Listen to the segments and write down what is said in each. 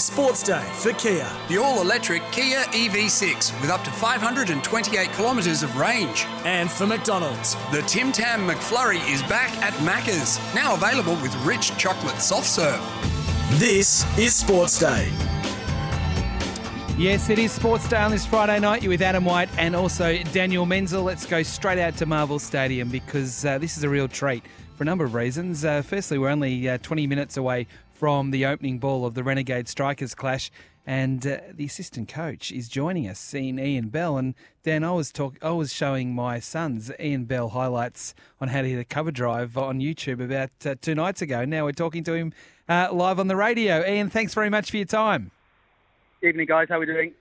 Sports Day for Kia. The all electric Kia EV6 with up to 528 kilometres of range. And for McDonald's. The Tim Tam McFlurry is back at Macca's. Now available with rich chocolate soft serve. This is Sports Day. Yes, it is Sports Day on this Friday night. You're with Adam White and also Daniel Menzel. Let's go straight out to Marvel Stadium because uh, this is a real treat for a number of reasons. Uh, firstly, we're only uh, 20 minutes away from the opening ball of the Renegade Strikers clash, and uh, the assistant coach is joining us, in Ian Bell. And Dan, I was talk, I was showing my sons Ian Bell highlights on how to hit a cover drive on YouTube about uh, two nights ago. Now we're talking to him uh, live on the radio. Ian, thanks very much for your time. Evening, guys. How are we doing?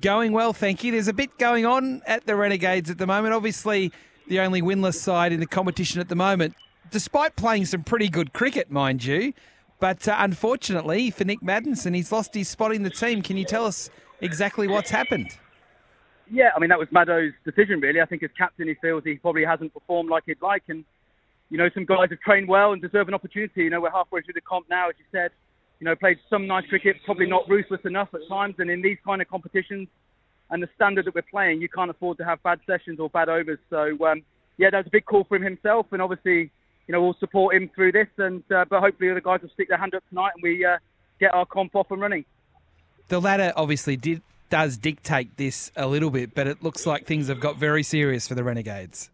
Going well, thank you. There's a bit going on at the Renegades at the moment. Obviously, the only winless side in the competition at the moment, despite playing some pretty good cricket, mind you. But uh, unfortunately for Nick Maddinson, he's lost his spot in the team. Can you tell us exactly what's happened? Yeah, I mean that was Maddo's decision, really. I think as captain, he feels he probably hasn't performed like he'd like, and you know some guys have trained well and deserve an opportunity. You know we're halfway through the comp now, as you said. You know played some nice cricket, probably not ruthless enough at times, and in these kind of competitions and the standard that we're playing, you can't afford to have bad sessions or bad overs. So um, yeah, that was a big call for him himself, and obviously you know, we'll support him through this, and uh, but hopefully the guys will stick their hand up tonight and we uh, get our comp off and running. The ladder obviously did does dictate this a little bit, but it looks like things have got very serious for the Renegades.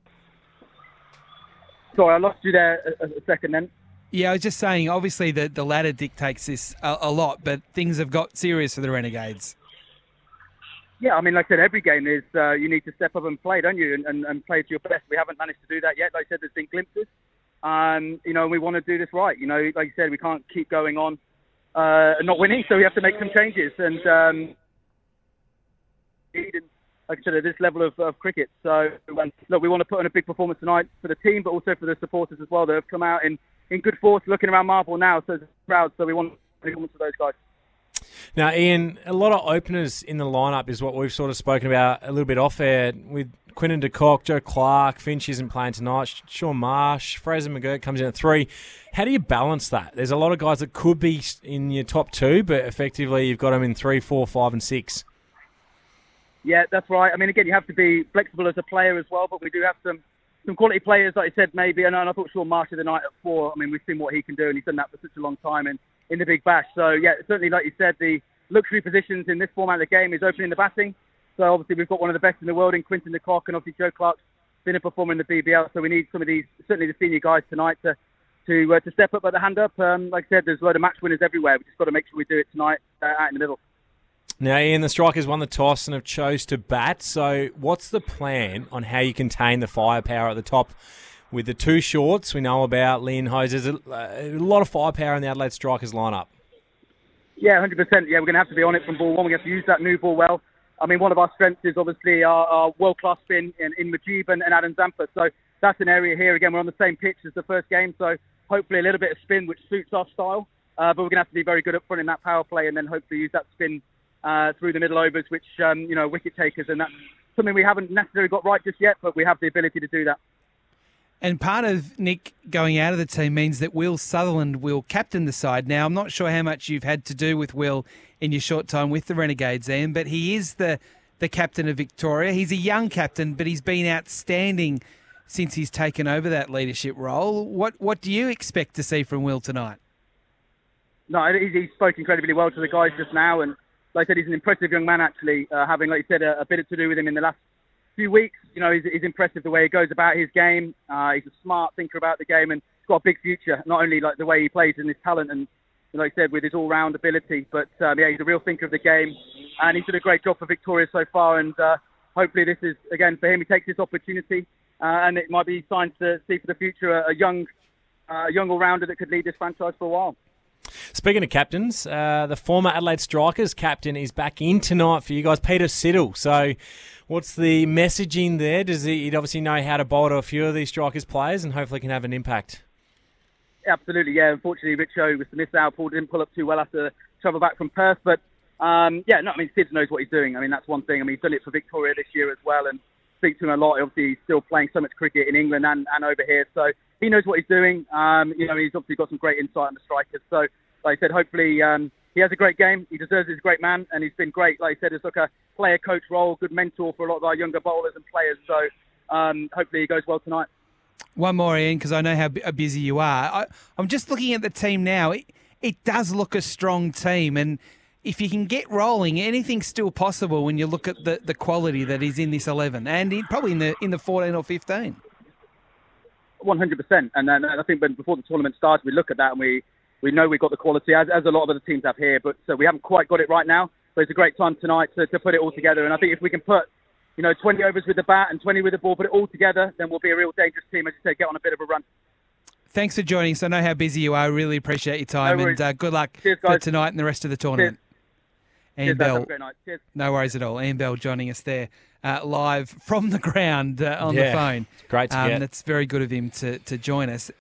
Sorry, I lost you there a, a second then. Yeah, I was just saying. Obviously, the the ladder dictates this a, a lot, but things have got serious for the Renegades. Yeah, I mean, like I said, every game is uh, you need to step up and play, don't you? And, and, and play to your best. We haven't managed to do that yet. Like I said, there's been glimpses. Um, you know, we want to do this right. You know, like you said, we can't keep going on uh, not winning, so we have to make some changes. And um, like I said, at this level of, of cricket, so um, look, we want to put on a big performance tonight for the team, but also for the supporters as well that have come out in, in good force, looking around Marvel now, so proud. So we want to performance for those guys. Now, Ian, a lot of openers in the lineup is what we've sort of spoken about a little bit off air with Quinton de Kock, Joe Clark, Finch isn't playing tonight, Shaun Marsh, Fraser McGurk comes in at three. How do you balance that? There's a lot of guys that could be in your top two, but effectively you've got them in three, four, five, and six. Yeah, that's right. I mean, again, you have to be flexible as a player as well, but we do have some some quality players, like I said, maybe. And I thought Shaun Marsh the night at four. I mean, we've seen what he can do, and he's done that for such a long time in, in the Big Bash. So, yeah, certainly, like you said, the luxury positions in this format of the game is opening the batting. So, obviously, we've got one of the best in the world in Quinton de Kock, and obviously, Joe Clark's been a performer in the BBL. So, we need some of these, certainly the senior guys tonight, to to uh, to step up at the hand up. Um, like I said, there's a load of match winners everywhere. We just got to make sure we do it tonight uh, out in the middle. Now, Ian, the strikers won the toss and have chose to bat. So, what's the plan on how you contain the firepower at the top? With the two shorts we know about, Leon Hose, there's a, a lot of firepower in the Adelaide Strikers lineup. Yeah, 100%. Yeah, we're going to have to be on it from ball one. We have to use that new ball well. I mean, one of our strengths is obviously our, our world-class spin in, in Mujeeb and, and Adam Zampa. So that's an area here. Again, we're on the same pitch as the first game, so hopefully a little bit of spin, which suits our style. Uh, but we're going to have to be very good up front in that power play and then hopefully use that spin uh, through the middle overs, which, um, you know, wicket takers. And that's something we haven't necessarily got right just yet, but we have the ability to do that. And part of Nick going out of the team means that Will Sutherland will captain the side. Now, I'm not sure how much you've had to do with Will in your short time with the Renegades, Ian, but he is the, the captain of Victoria. He's a young captain, but he's been outstanding since he's taken over that leadership role. What what do you expect to see from Will tonight? no, he, spoke incredibly well to the guys just now, and like I said, he's an impressive young man. Actually, uh, having like you said a, a bit to do with him in the last few weeks. You know, he's, he's impressive the way he goes about his game. Uh, he's a smart thinker about the game, and he's got a big future. Not only like the way he plays and his talent, and like I said, with his all-round ability, but um, yeah, he's a real thinker of the game, and he's done a great job for Victoria so far. And uh, hopefully, this is again for him. He takes this opportunity, uh, and it might be signs to see for the future a, a young, uh, young all-rounder that could lead this franchise for a while. Speaking of captains, uh, the former Adelaide Strikers captain is back in tonight for you guys, Peter Siddle. So, what's the messaging there? Does he he'd obviously know how to bowl to a few of these Strikers players and hopefully can have an impact? Absolutely, yeah. Unfortunately, Richo was to miss out. Paul didn't pull up too well after travel back from Perth, but um, yeah, no, I mean, Sid knows what he's doing. I mean, that's one thing. I mean, he's done it for Victoria this year as well, and speak to him a lot. Obviously, he's still playing so much cricket in England and, and over here, so he knows what he's doing. Um, you know, he's obviously got some great insight on the strikers. So, like I said, hopefully um, he has a great game. He deserves it. He's a great man, and he's been great. Like I said, as like a player coach role, good mentor for a lot of our younger bowlers and players. So, um, hopefully, he goes well tonight. One more, Ian, because I know how busy you are. I, I'm just looking at the team now. It, it does look a strong team, and if you can get rolling, anything's still possible when you look at the, the quality that is in this 11, and in, probably in the in the 14 or 15. 100%. And then I think when before the tournament starts, we look at that and we, we know we've got the quality, as, as a lot of other teams have here, but uh, we haven't quite got it right now. But it's a great time tonight to, to put it all together. And I think if we can put, you know, 20 overs with the bat and 20 with the ball, put it all together, then we'll be a real dangerous team, as you say, get on a bit of a run. Thanks for joining us. I know how busy you are. I really appreciate your time, No and uh, good luck Cheers, for tonight and the rest of the tournament. Cheers, guys. Have Bell, a great night. Cheers. no worries at all. Ian Bell joining us there uh, live from the ground uh, on the Yeah, phone. great to um, get. That's very good of him to, to join us.